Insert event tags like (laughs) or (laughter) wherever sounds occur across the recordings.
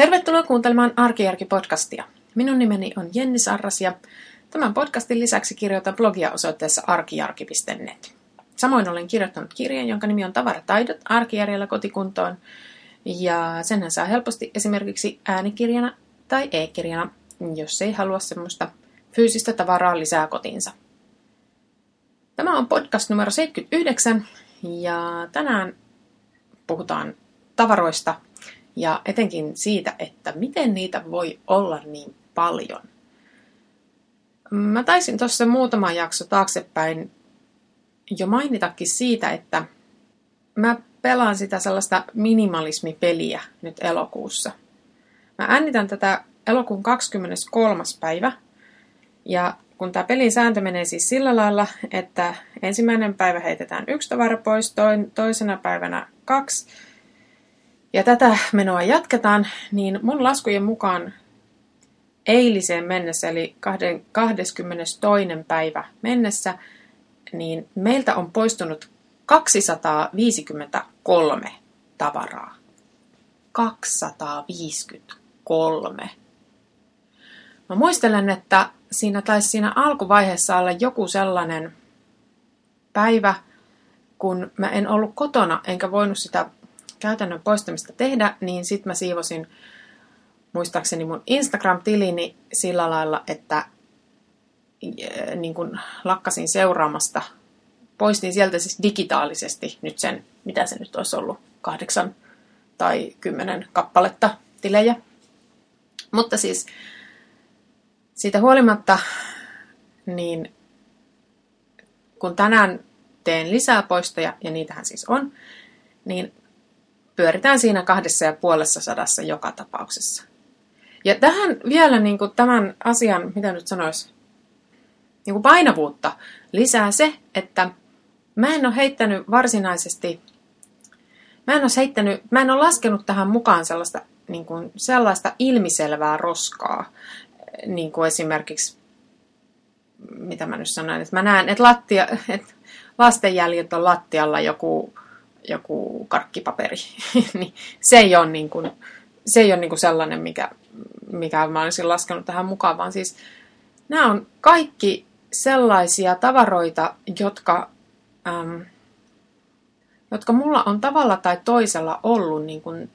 Tervetuloa kuuntelemaan Arkijärki-podcastia. Minun nimeni on Jenni Sarras ja tämän podcastin lisäksi kirjoitan blogia osoitteessa arkijarki.net. Samoin olen kirjoittanut kirjan, jonka nimi on Tavarataidot arkijärjellä kotikuntoon. Ja senhän saa helposti esimerkiksi äänikirjana tai e-kirjana, jos ei halua semmoista fyysistä tavaraa lisää kotiinsa. Tämä on podcast numero 79 ja tänään puhutaan tavaroista ja etenkin siitä, että miten niitä voi olla niin paljon. Mä taisin tuossa muutama jakso taaksepäin jo mainitakin siitä, että mä pelaan sitä sellaista minimalismipeliä nyt elokuussa. Mä äänitän tätä elokuun 23. päivä. Ja kun tämä pelin sääntö menee siis sillä lailla, että ensimmäinen päivä heitetään yksi tavara pois, toisena päivänä kaksi, ja tätä menoa jatketaan, niin mun laskujen mukaan eiliseen mennessä, eli 22. päivä mennessä, niin meiltä on poistunut 253 tavaraa. 253. Mä muistelen, että siinä taisi siinä alkuvaiheessa olla joku sellainen päivä, kun mä en ollut kotona, enkä voinut sitä käytännön poistamista tehdä, niin sitten mä siivosin muistaakseni mun Instagram-tilini sillä lailla, että niin kun lakkasin seuraamasta. Poistin sieltä siis digitaalisesti nyt sen, mitä se nyt olisi ollut, kahdeksan tai kymmenen kappaletta tilejä. Mutta siis siitä huolimatta, niin kun tänään teen lisää poistoja, ja niitähän siis on, niin pyöritään siinä kahdessa ja puolessa sadassa joka tapauksessa. Ja tähän vielä niin kuin tämän asian, mitä nyt sanoisi, niin kuin painavuutta lisää se, että mä en ole heittänyt varsinaisesti, mä en ole, heittänyt, mä en ole laskenut tähän mukaan sellaista, niin kuin, sellaista ilmiselvää roskaa, niin kuin esimerkiksi, mitä mä nyt sanoin, että mä näen, että, lattia, että lastenjäljet on lattialla joku joku karkkipaperi, (laughs) niin se ei ole, niin kuin, se ei ole niin kuin sellainen, mikä, mikä mä olisin laskenut tähän mukaan, vaan siis nämä on kaikki sellaisia tavaroita, jotka, äm, jotka mulla on tavalla tai toisella ollut niin kuin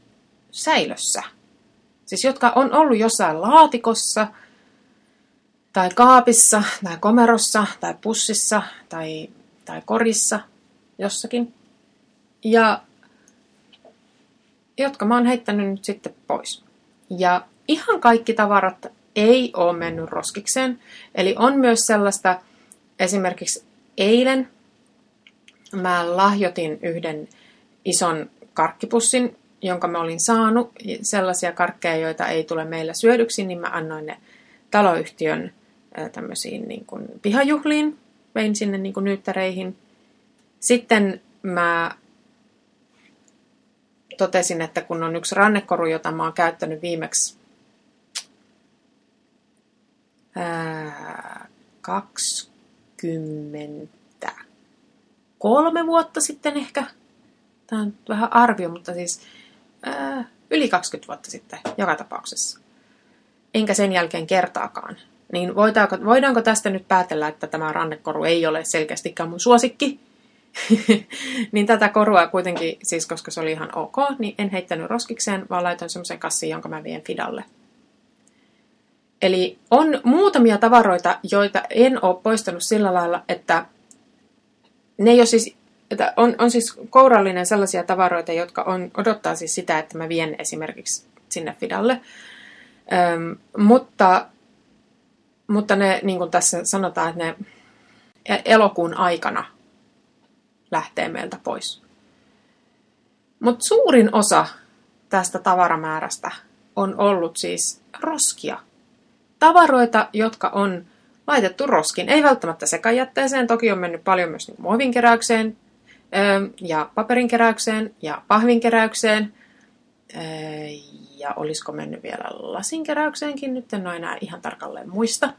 säilössä. Siis jotka on ollut jossain laatikossa, tai kaapissa, tai komerossa, tai pussissa, tai, tai korissa jossakin ja jotka mä oon heittänyt nyt sitten pois. Ja ihan kaikki tavarat ei ole mennyt roskikseen. Eli on myös sellaista, esimerkiksi eilen mä lahjoitin yhden ison karkkipussin, jonka mä olin saanut. Sellaisia karkkeja, joita ei tule meillä syödyksi, niin mä annoin ne taloyhtiön tämmöisiin niin kuin pihajuhliin. Vein sinne niin kuin nyyttäreihin. Sitten mä totesin, että kun on yksi rannekoru, jota mä oon käyttänyt viimeksi ää, 23 vuotta sitten ehkä. Tämä on vähän arvio, mutta siis ää, yli 20 vuotta sitten joka tapauksessa. Enkä sen jälkeen kertaakaan. Niin voidaanko, voidaanko tästä nyt päätellä, että tämä rannekoru ei ole selkeästikään mun suosikki? (laughs) niin tätä korua kuitenkin, siis koska se oli ihan ok, niin en heittänyt roskikseen, vaan laitoin semmoisen kassiin, jonka mä vien Fidalle. Eli on muutamia tavaroita, joita en ole poistanut sillä lailla, että ne ei ole siis, että on, on siis kourallinen sellaisia tavaroita, jotka on, odottaa siis sitä, että mä vien esimerkiksi sinne Fidalle. Öm, mutta, mutta ne, niin kuin tässä sanotaan, että ne e-, elokuun aikana lähtee meiltä pois. Mutta suurin osa tästä tavaramäärästä on ollut siis roskia. Tavaroita, jotka on laitettu roskin. Ei välttämättä sekajätteeseen, toki on mennyt paljon myös niin muovinkeräykseen ja paperinkeräykseen ja pahvinkeräykseen. Ja olisiko mennyt vielä lasinkeräykseenkin, nyt en ole enää ihan tarkalleen muista.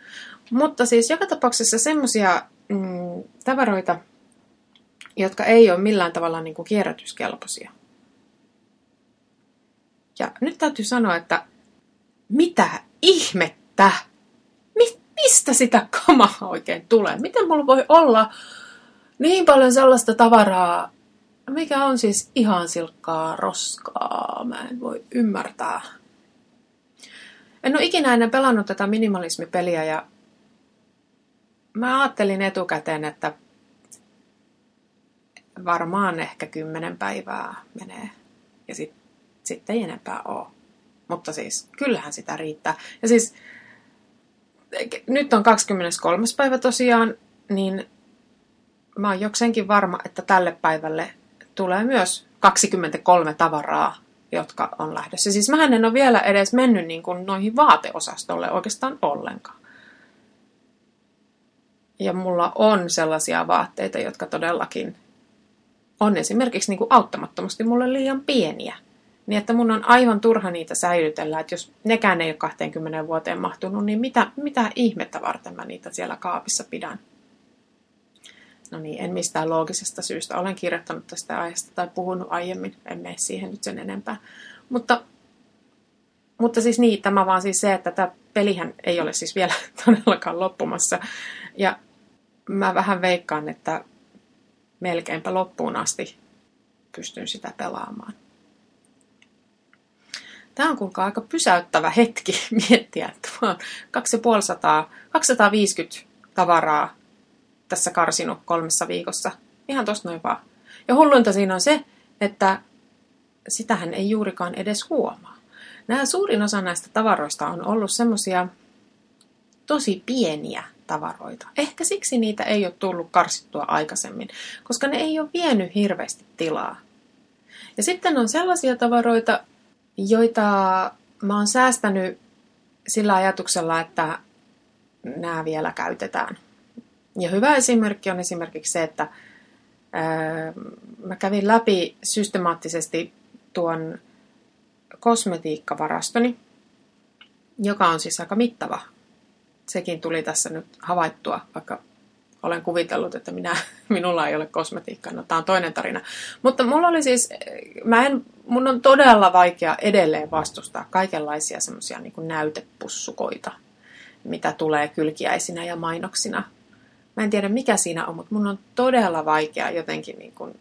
Mutta siis joka tapauksessa semmoisia mm, tavaroita, jotka ei ole millään tavalla niin kuin kierrätyskelpoisia. Ja nyt täytyy sanoa, että mitä ihmettä? Mi- mistä sitä kamaa oikein tulee? Miten mulla voi olla niin paljon sellaista tavaraa, mikä on siis ihan silkkaa roskaa? Mä en voi ymmärtää. En ole ikinä ennen pelannut tätä minimalismipeliä ja mä ajattelin etukäteen, että varmaan ehkä kymmenen päivää menee ja sitten sit ei enempää ole. Mutta siis, kyllähän sitä riittää. Ja siis, nyt on 23. päivä tosiaan, niin mä oon jokseenkin varma, että tälle päivälle tulee myös 23 tavaraa, jotka on lähdössä. Siis mä en ole vielä edes mennyt niin kuin noihin vaateosastolle oikeastaan ollenkaan. Ja mulla on sellaisia vaatteita, jotka todellakin on esimerkiksi niin kuin auttamattomasti mulle liian pieniä. Niin että mun on aivan turha niitä säilytellä, että jos nekään ei ole 20 vuoteen mahtunut, niin mitä, mitä ihmettä varten mä niitä siellä kaapissa pidän? No niin, en mistään loogisesta syystä. Olen kirjoittanut tästä aiheesta tai puhunut aiemmin, en mene siihen nyt sen enempää. Mutta, mutta siis niin, tämä vaan siis se, että tämä pelihän ei ole siis vielä (laughs) todellakaan loppumassa. Ja mä vähän veikkaan, että melkeinpä loppuun asti pystyn sitä pelaamaan. Tämä on kuulkaa aika pysäyttävä hetki (laughs) miettiä, että mä oon 250, 250 tavaraa tässä karsinut kolmessa viikossa. Ihan tosta noin vaan. Ja hulluinta siinä on se, että sitähän ei juurikaan edes huomaa. Nämä suurin osa näistä tavaroista on ollut semmosia tosi pieniä tavaroita. Ehkä siksi niitä ei ole tullut karsittua aikaisemmin, koska ne ei ole vienyt hirveästi tilaa. Ja sitten on sellaisia tavaroita, joita mä oon säästänyt sillä ajatuksella, että nämä vielä käytetään. Ja hyvä esimerkki on esimerkiksi se, että ää, mä kävin läpi systemaattisesti tuon kosmetiikkavarastoni, joka on siis aika mittava. Sekin tuli tässä nyt havaittua, vaikka olen kuvitellut, että minä, (laughs) minulla ei ole kosmetiikkaa. No, tämä on toinen tarina. Mutta mulla oli siis, mä en, mun on todella vaikea edelleen vastustaa kaikenlaisia semmoisia niin näytepussukoita, mitä tulee kylkiäisinä ja mainoksina. Mä en tiedä mikä siinä on, mutta mun on todella vaikea jotenkin niin kuin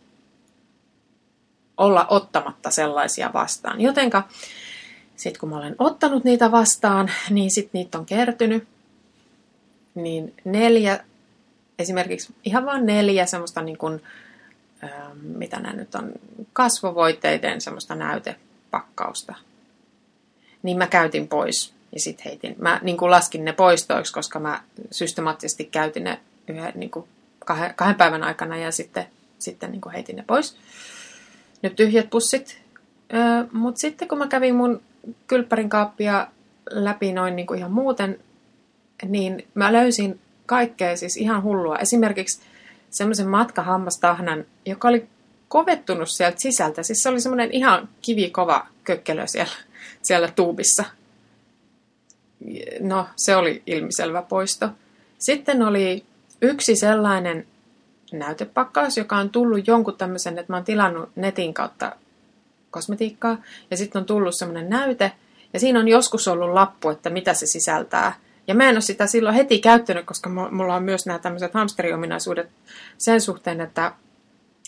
olla ottamatta sellaisia vastaan. Jotenka sitten kun mä olen ottanut niitä vastaan, niin sitten niitä on kertynyt. Niin neljä esimerkiksi ihan vain neljä semmoista niin kuin, mitä nämä nyt on, kasvovoiteiden semmoista näytepakkausta. Niin mä käytin pois ja sitten heitin. Mä niin kuin laskin ne poistoiksi, koska mä systemaattisesti käytin ne yhden, niin kuin kahden, kahden päivän aikana ja sitten, sitten niin kuin heitin ne pois. Nyt tyhjät pussit. Mutta sitten kun mä kävin mun kylppärin kaappia läpi noin niin kuin ihan muuten, niin mä löysin kaikkea siis ihan hullua. Esimerkiksi semmoisen matkahammastahnan, joka oli kovettunut sieltä sisältä. Siis se oli semmoinen ihan kivikova kökkelö siellä, siellä tuubissa. No, se oli ilmiselvä poisto. Sitten oli yksi sellainen näytepakkaus, joka on tullut jonkun tämmöisen, että mä oon tilannut netin kautta kosmetiikkaa, ja sitten on tullut semmoinen näyte, ja siinä on joskus ollut lappu, että mitä se sisältää. Ja mä en ole sitä silloin heti käyttänyt, koska mulla on myös nämä tämmöiset hamsteriominaisuudet sen suhteen, että,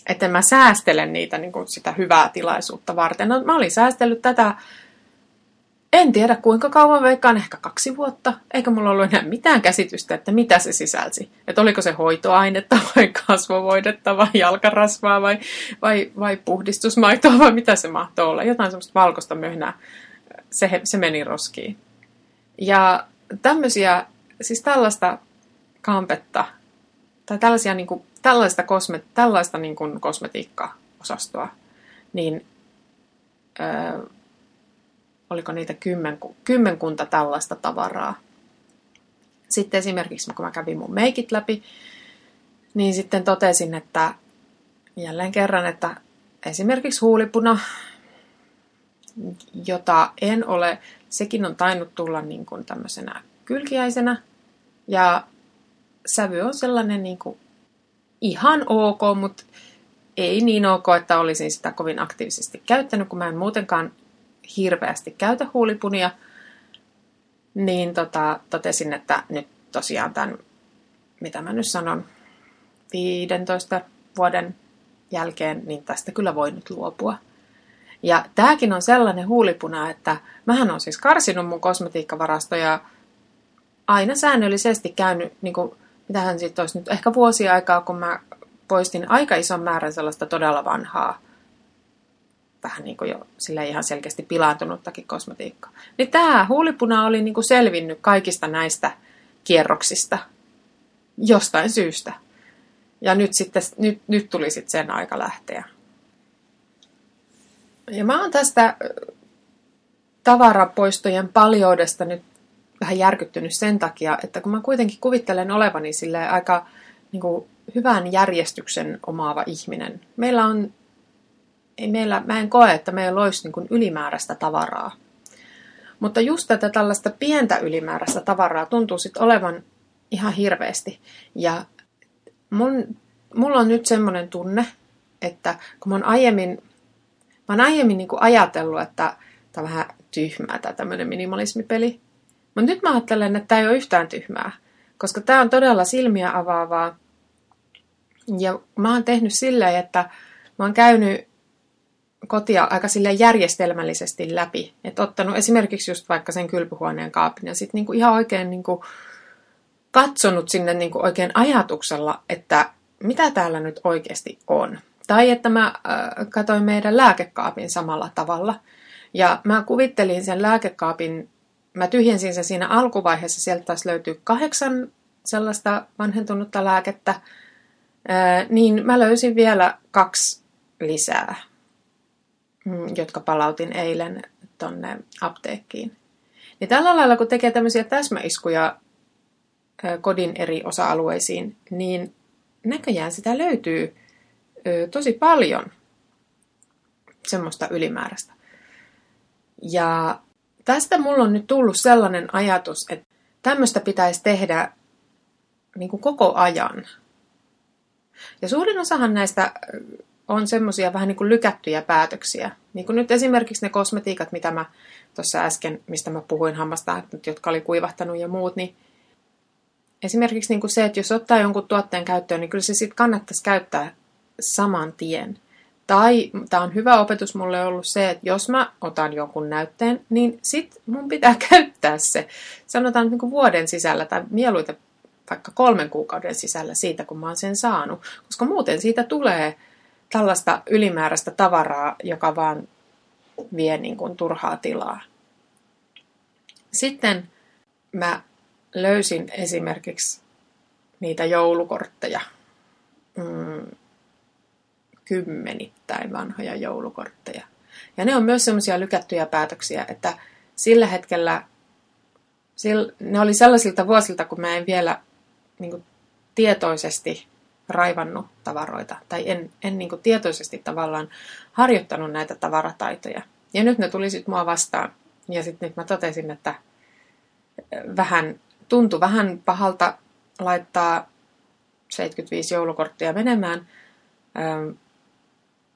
että mä säästelen niitä niin kuin sitä hyvää tilaisuutta varten. No, mä olin säästellyt tätä, en tiedä kuinka kauan, veikkaan ehkä kaksi vuotta, eikä mulla ollut enää mitään käsitystä, että mitä se sisälsi. Että oliko se hoitoainetta (laughs) vai kasvovoidetta vai jalkarasvaa vai, vai, vai puhdistusmaitoa vai mitä se mahtoi olla. Jotain semmoista valkoista möhnää. Se, se meni roskiin. Ja tämmöisiä, siis tällaista kampetta, tai tällaisia, niin kuin, tällaista, kosme, tällaista niin kuin kosmetiikka-osastoa, niin öö, oliko niitä kymmen, kymmenkunta tällaista tavaraa. Sitten esimerkiksi kun mä kävin mun meikit läpi, niin sitten totesin, että jälleen kerran, että esimerkiksi huulipuna, jota en ole sekin on tainnut tulla niin kuin tämmöisenä kylkiäisenä. Ja sävy on sellainen niin kuin ihan ok, mutta ei niin ok, että olisin sitä kovin aktiivisesti käyttänyt, kun mä en muutenkaan hirveästi käytä huulipunia. niin tota, totesin, että nyt tosiaan tämän, mitä mä nyt sanon, 15 vuoden jälkeen, niin tästä kyllä voi nyt luopua. Ja tämäkin on sellainen huulipuna, että mähän on siis karsinut mun kosmetiikkavarastoja aina säännöllisesti käynyt, niin kuin, mitähän sitten olisi nyt, ehkä vuosia aikaa, kun mä poistin aika ison määrän sellaista todella vanhaa, vähän niin kuin jo sille ihan selkeästi pilaantunuttakin kosmetiikkaa. Niin tämä huulipuna oli niin kuin selvinnyt kaikista näistä kierroksista jostain syystä. Ja nyt, sitten, nyt, nyt tuli sitten sen aika lähteä. Ja mä oon tästä tavarapoistojen paljoudesta nyt vähän järkyttynyt sen takia, että kun mä kuitenkin kuvittelen olevani sille aika niin kuin, hyvän järjestyksen omaava ihminen. Meillä on, ei meillä, mä en koe, että meillä olisi niin kuin ylimääräistä tavaraa. Mutta just tätä tällaista pientä ylimääräistä tavaraa tuntuu sitten olevan ihan hirveästi. Ja mun, mulla on nyt semmoinen tunne, että kun mä oon aiemmin, mä oon aiemmin niin kuin ajatellut, että tämä on vähän tyhmää tämä tämmöinen minimalismipeli. Mutta nyt mä ajattelen, että tämä ei ole yhtään tyhmää, koska tämä on todella silmiä avaavaa. Ja mä oon tehnyt silleen, että mä oon käynyt kotia aika sille järjestelmällisesti läpi. Että ottanut esimerkiksi just vaikka sen kylpyhuoneen kaapin ja sitten niinku ihan oikein niinku katsonut sinne niinku oikein ajatuksella, että mitä täällä nyt oikeasti on. Tai että mä äh, katsoin meidän lääkekaapin samalla tavalla. Ja mä kuvittelin sen lääkekaapin mä tyhjensin sen siinä alkuvaiheessa, sieltä taas löytyy kahdeksan sellaista vanhentunutta lääkettä, niin mä löysin vielä kaksi lisää, mm, jotka palautin eilen tonne apteekkiin. Niin tällä lailla, kun tekee tämmöisiä täsmäiskuja kodin eri osa-alueisiin, niin näköjään sitä löytyy tosi paljon semmoista ylimääräistä. Ja tästä mulla on nyt tullut sellainen ajatus, että tämmöistä pitäisi tehdä niin kuin koko ajan. Ja suurin osahan näistä on semmoisia vähän niin kuin lykättyjä päätöksiä. Niin kuin nyt esimerkiksi ne kosmetiikat, mitä mä tuossa äsken, mistä mä puhuin hammasta, jotka oli kuivahtanut ja muut, niin esimerkiksi niin kuin se, että jos ottaa jonkun tuotteen käyttöön, niin kyllä se sitten kannattaisi käyttää saman tien. Tai tämä on hyvä opetus mulle ollut se, että jos mä otan jonkun näytteen, niin sit mun pitää (laughs) käyttää se. Sanotaan niin kuin vuoden sisällä tai mieluiten vaikka kolmen kuukauden sisällä siitä, kun mä oon sen saanut. Koska muuten siitä tulee tällaista ylimääräistä tavaraa, joka vaan vie niin kuin turhaa tilaa. Sitten mä löysin esimerkiksi niitä joulukortteja. Mm, kymmenittäin vanhoja joulukortteja. Ja ne on myös semmoisia lykättyjä päätöksiä, että sillä hetkellä, ne oli sellaisilta vuosilta, kun mä en vielä niin kuin, tietoisesti raivannut tavaroita, tai en, en niin kuin, tietoisesti tavallaan harjoittanut näitä tavarataitoja. Ja nyt ne tuli sitten mua vastaan. Ja sitten nyt mä totesin, että vähän, tuntui vähän pahalta laittaa 75 joulukorttia menemään,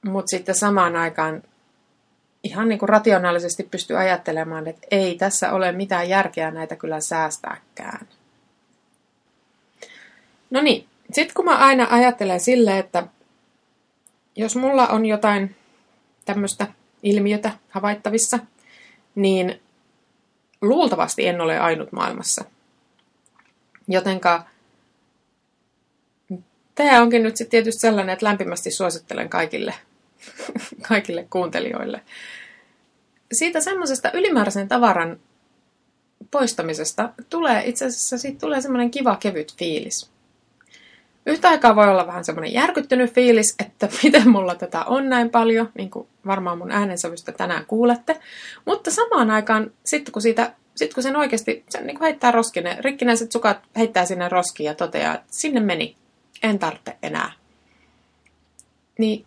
mutta sitten samaan aikaan ihan niin kuin rationaalisesti pystyy ajattelemaan, että ei tässä ole mitään järkeä näitä kyllä säästääkään. No niin, sitten kun mä aina ajattelen silleen, että jos mulla on jotain tämmöistä ilmiötä havaittavissa, niin luultavasti en ole ainut maailmassa. Jotenka tämä onkin nyt sitten tietysti sellainen, että lämpimästi suosittelen kaikille (laughs) kaikille kuuntelijoille. Siitä semmoisesta ylimääräisen tavaran poistamisesta tulee itse asiassa siitä tulee semmoinen kiva kevyt fiilis. Yhtä aikaa voi olla vähän semmoinen järkyttynyt fiilis, että (laughs) miten mulla tätä on näin paljon, niin kuin varmaan mun äänensävystä tänään kuulette. Mutta samaan aikaan, sitten kun, siitä, sit kun sen oikeasti sen niin kuin heittää roskine, rikkinäiset sukat heittää sinne roskiin ja toteaa, että sinne meni, en tarvitse enää. Niin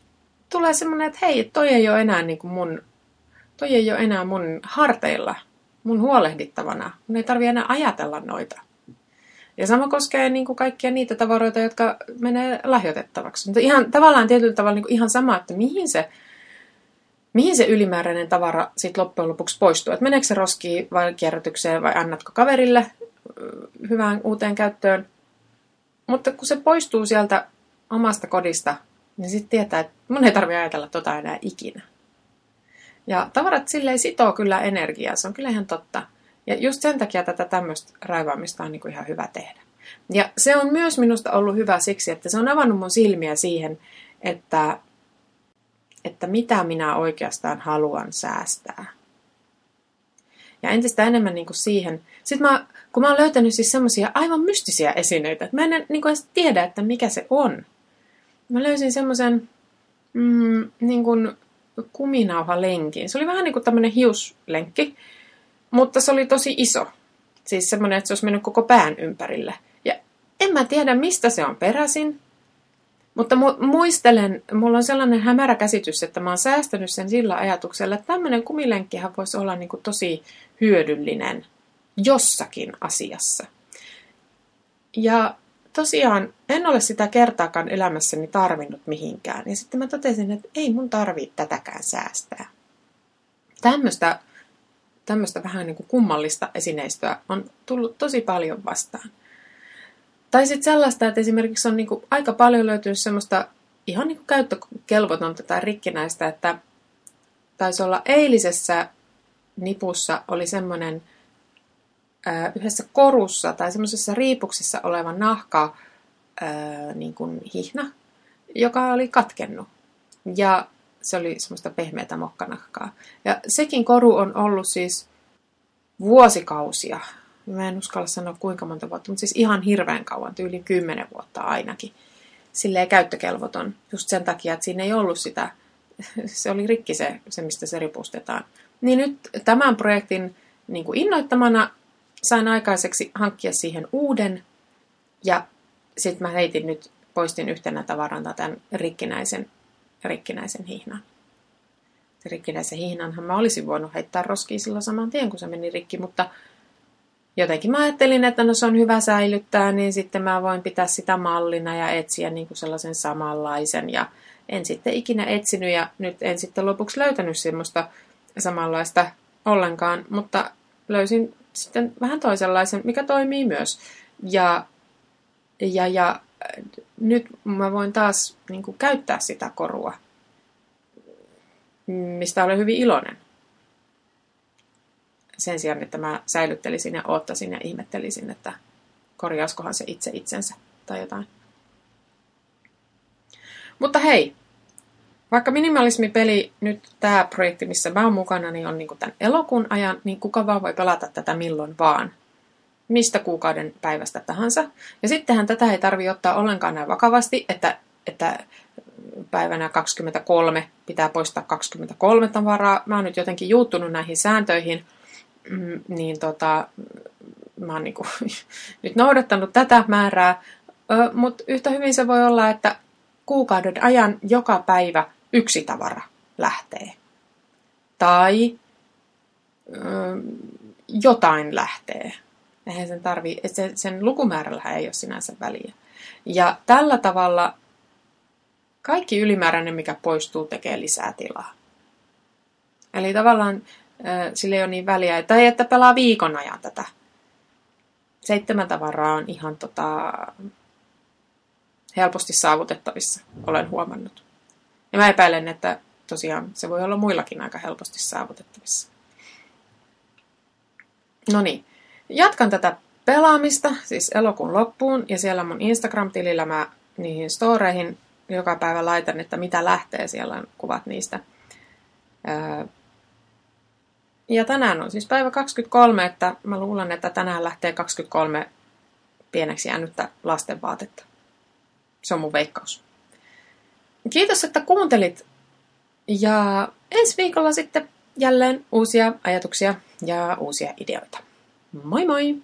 tulee semmoinen, että hei, toi ei ole enää niin kuin mun, toi ei ole enää mun harteilla, mun huolehdittavana. Mun ei tarvi enää ajatella noita. Ja sama koskee niin kuin kaikkia niitä tavaroita, jotka menee lahjoitettavaksi. Mutta ihan, tavallaan tietyllä tavalla niin kuin ihan sama, että mihin se, mihin se ylimääräinen tavara sitten loppujen lopuksi poistuu. Että meneekö se roskiin vai kierrätykseen vai annatko kaverille hyvään uuteen käyttöön. Mutta kun se poistuu sieltä omasta kodista, niin sitten tietää, että mun ei tarvitse ajatella tota enää ikinä. Ja tavarat silleen sitoo kyllä energiaa, se on kyllä ihan totta. Ja just sen takia tätä tämmöistä raivaamista on niin ihan hyvä tehdä. Ja se on myös minusta ollut hyvä siksi, että se on avannut mun silmiä siihen, että, että mitä minä oikeastaan haluan säästää. Ja entistä enemmän niin kuin siihen. Sitten mä, kun mä oon löytänyt siis semmoisia aivan mystisiä esineitä, että mä en niin kuin edes tiedä, että mikä se on. Mä löysin semmoisen mm, niin kuin kuminauhalenkin. Se oli vähän niin kuin tämmöinen hiuslenkki, mutta se oli tosi iso. Siis semmoinen, että se olisi mennyt koko pään ympärille. Ja en mä tiedä, mistä se on peräisin. Mutta mu- muistelen, mulla on sellainen hämärä käsitys, että mä oon säästänyt sen sillä ajatuksella, että tämmöinen kumilenkkihän voisi olla niin kuin tosi hyödyllinen jossakin asiassa. Ja tosiaan en ole sitä kertaakaan elämässäni tarvinnut mihinkään. Ja sitten mä totesin, että ei mun tarvitse tätäkään säästää. Tämmöistä, tämmöistä vähän niin kuin kummallista esineistöä on tullut tosi paljon vastaan. Tai sitten sellaista, että esimerkiksi on niin kuin aika paljon löytynyt semmoista ihan niin kuin käyttökelvotonta tai rikkinäistä, että taisi olla eilisessä nipussa oli semmoinen yhdessä korussa tai semmoisessa riipuksessa oleva nahka ää, niin kuin hihna, joka oli katkennut. Ja se oli semmoista pehmeätä mokkanahkaa. Ja sekin koru on ollut siis vuosikausia. Mä en uskalla sanoa kuinka monta vuotta, mutta siis ihan hirveän kauan, yli kymmenen vuotta ainakin. Silleen käyttökelvoton, just sen takia, että siinä ei ollut sitä, (laughs) se oli rikki se, se mistä se ripustetaan. Niin nyt tämän projektin niin kuin innoittamana sain aikaiseksi hankkia siihen uuden ja sitten mä heitin nyt, poistin yhtenä tavaranta tämän rikkinäisen, rikkinäisen hihnan. Se rikkinäisen hihnanhan mä olisin voinut heittää roskiin sillä saman tien, kun se meni rikki, mutta jotenkin mä ajattelin, että no se on hyvä säilyttää, niin sitten mä voin pitää sitä mallina ja etsiä niin kuin sellaisen samanlaisen. Ja en sitten ikinä etsinyt ja nyt en sitten lopuksi löytänyt semmoista samanlaista ollenkaan, mutta löysin sitten vähän toisenlaisen, mikä toimii myös. Ja, ja, ja nyt mä voin taas niin kuin, käyttää sitä korua, mistä olen hyvin iloinen. Sen sijaan, että mä säilyttelisin ja oottaisin ja ihmettelisin, että korjauskohan se itse itsensä tai jotain. Mutta hei, vaikka minimalismipeli, nyt tämä projekti, missä mä oon mukana, niin on niin tämän elokuun ajan, niin kuka vaan voi pelata tätä milloin vaan. Mistä kuukauden päivästä tahansa. Ja sittenhän tätä ei tarvi ottaa ollenkaan näin vakavasti, että, että päivänä 23 pitää poistaa 23 tavaraa. Mä oon nyt jotenkin juuttunut näihin sääntöihin, mm, niin tota, mä oon niin (laughs) nyt noudattanut tätä määrää. Mutta yhtä hyvin se voi olla, että kuukauden ajan joka päivä yksi tavara lähtee. Tai ö, jotain lähtee. Eihän sen, tarvi, sen, sen lukumäärällä ei ole sinänsä väliä. Ja tällä tavalla kaikki ylimääräinen, mikä poistuu, tekee lisää tilaa. Eli tavallaan sille ei ole niin väliä, tai että pelaa viikon ajan tätä. Seitsemän tavaraa on ihan tota, helposti saavutettavissa, olen huomannut. Ja mä epäilen, että tosiaan se voi olla muillakin aika helposti saavutettavissa. No niin, jatkan tätä pelaamista, siis elokuun loppuun, ja siellä mun Instagram-tilillä mä niihin storeihin joka päivä laitan, että mitä lähtee, siellä on kuvat niistä. Ja tänään on siis päivä 23, että mä luulen, että tänään lähtee 23 pieneksi jäänyttä lastenvaatetta. Se on mun veikkaus. Kiitos, että kuuntelit. Ja ensi viikolla sitten jälleen uusia ajatuksia ja uusia ideoita. Moi moi!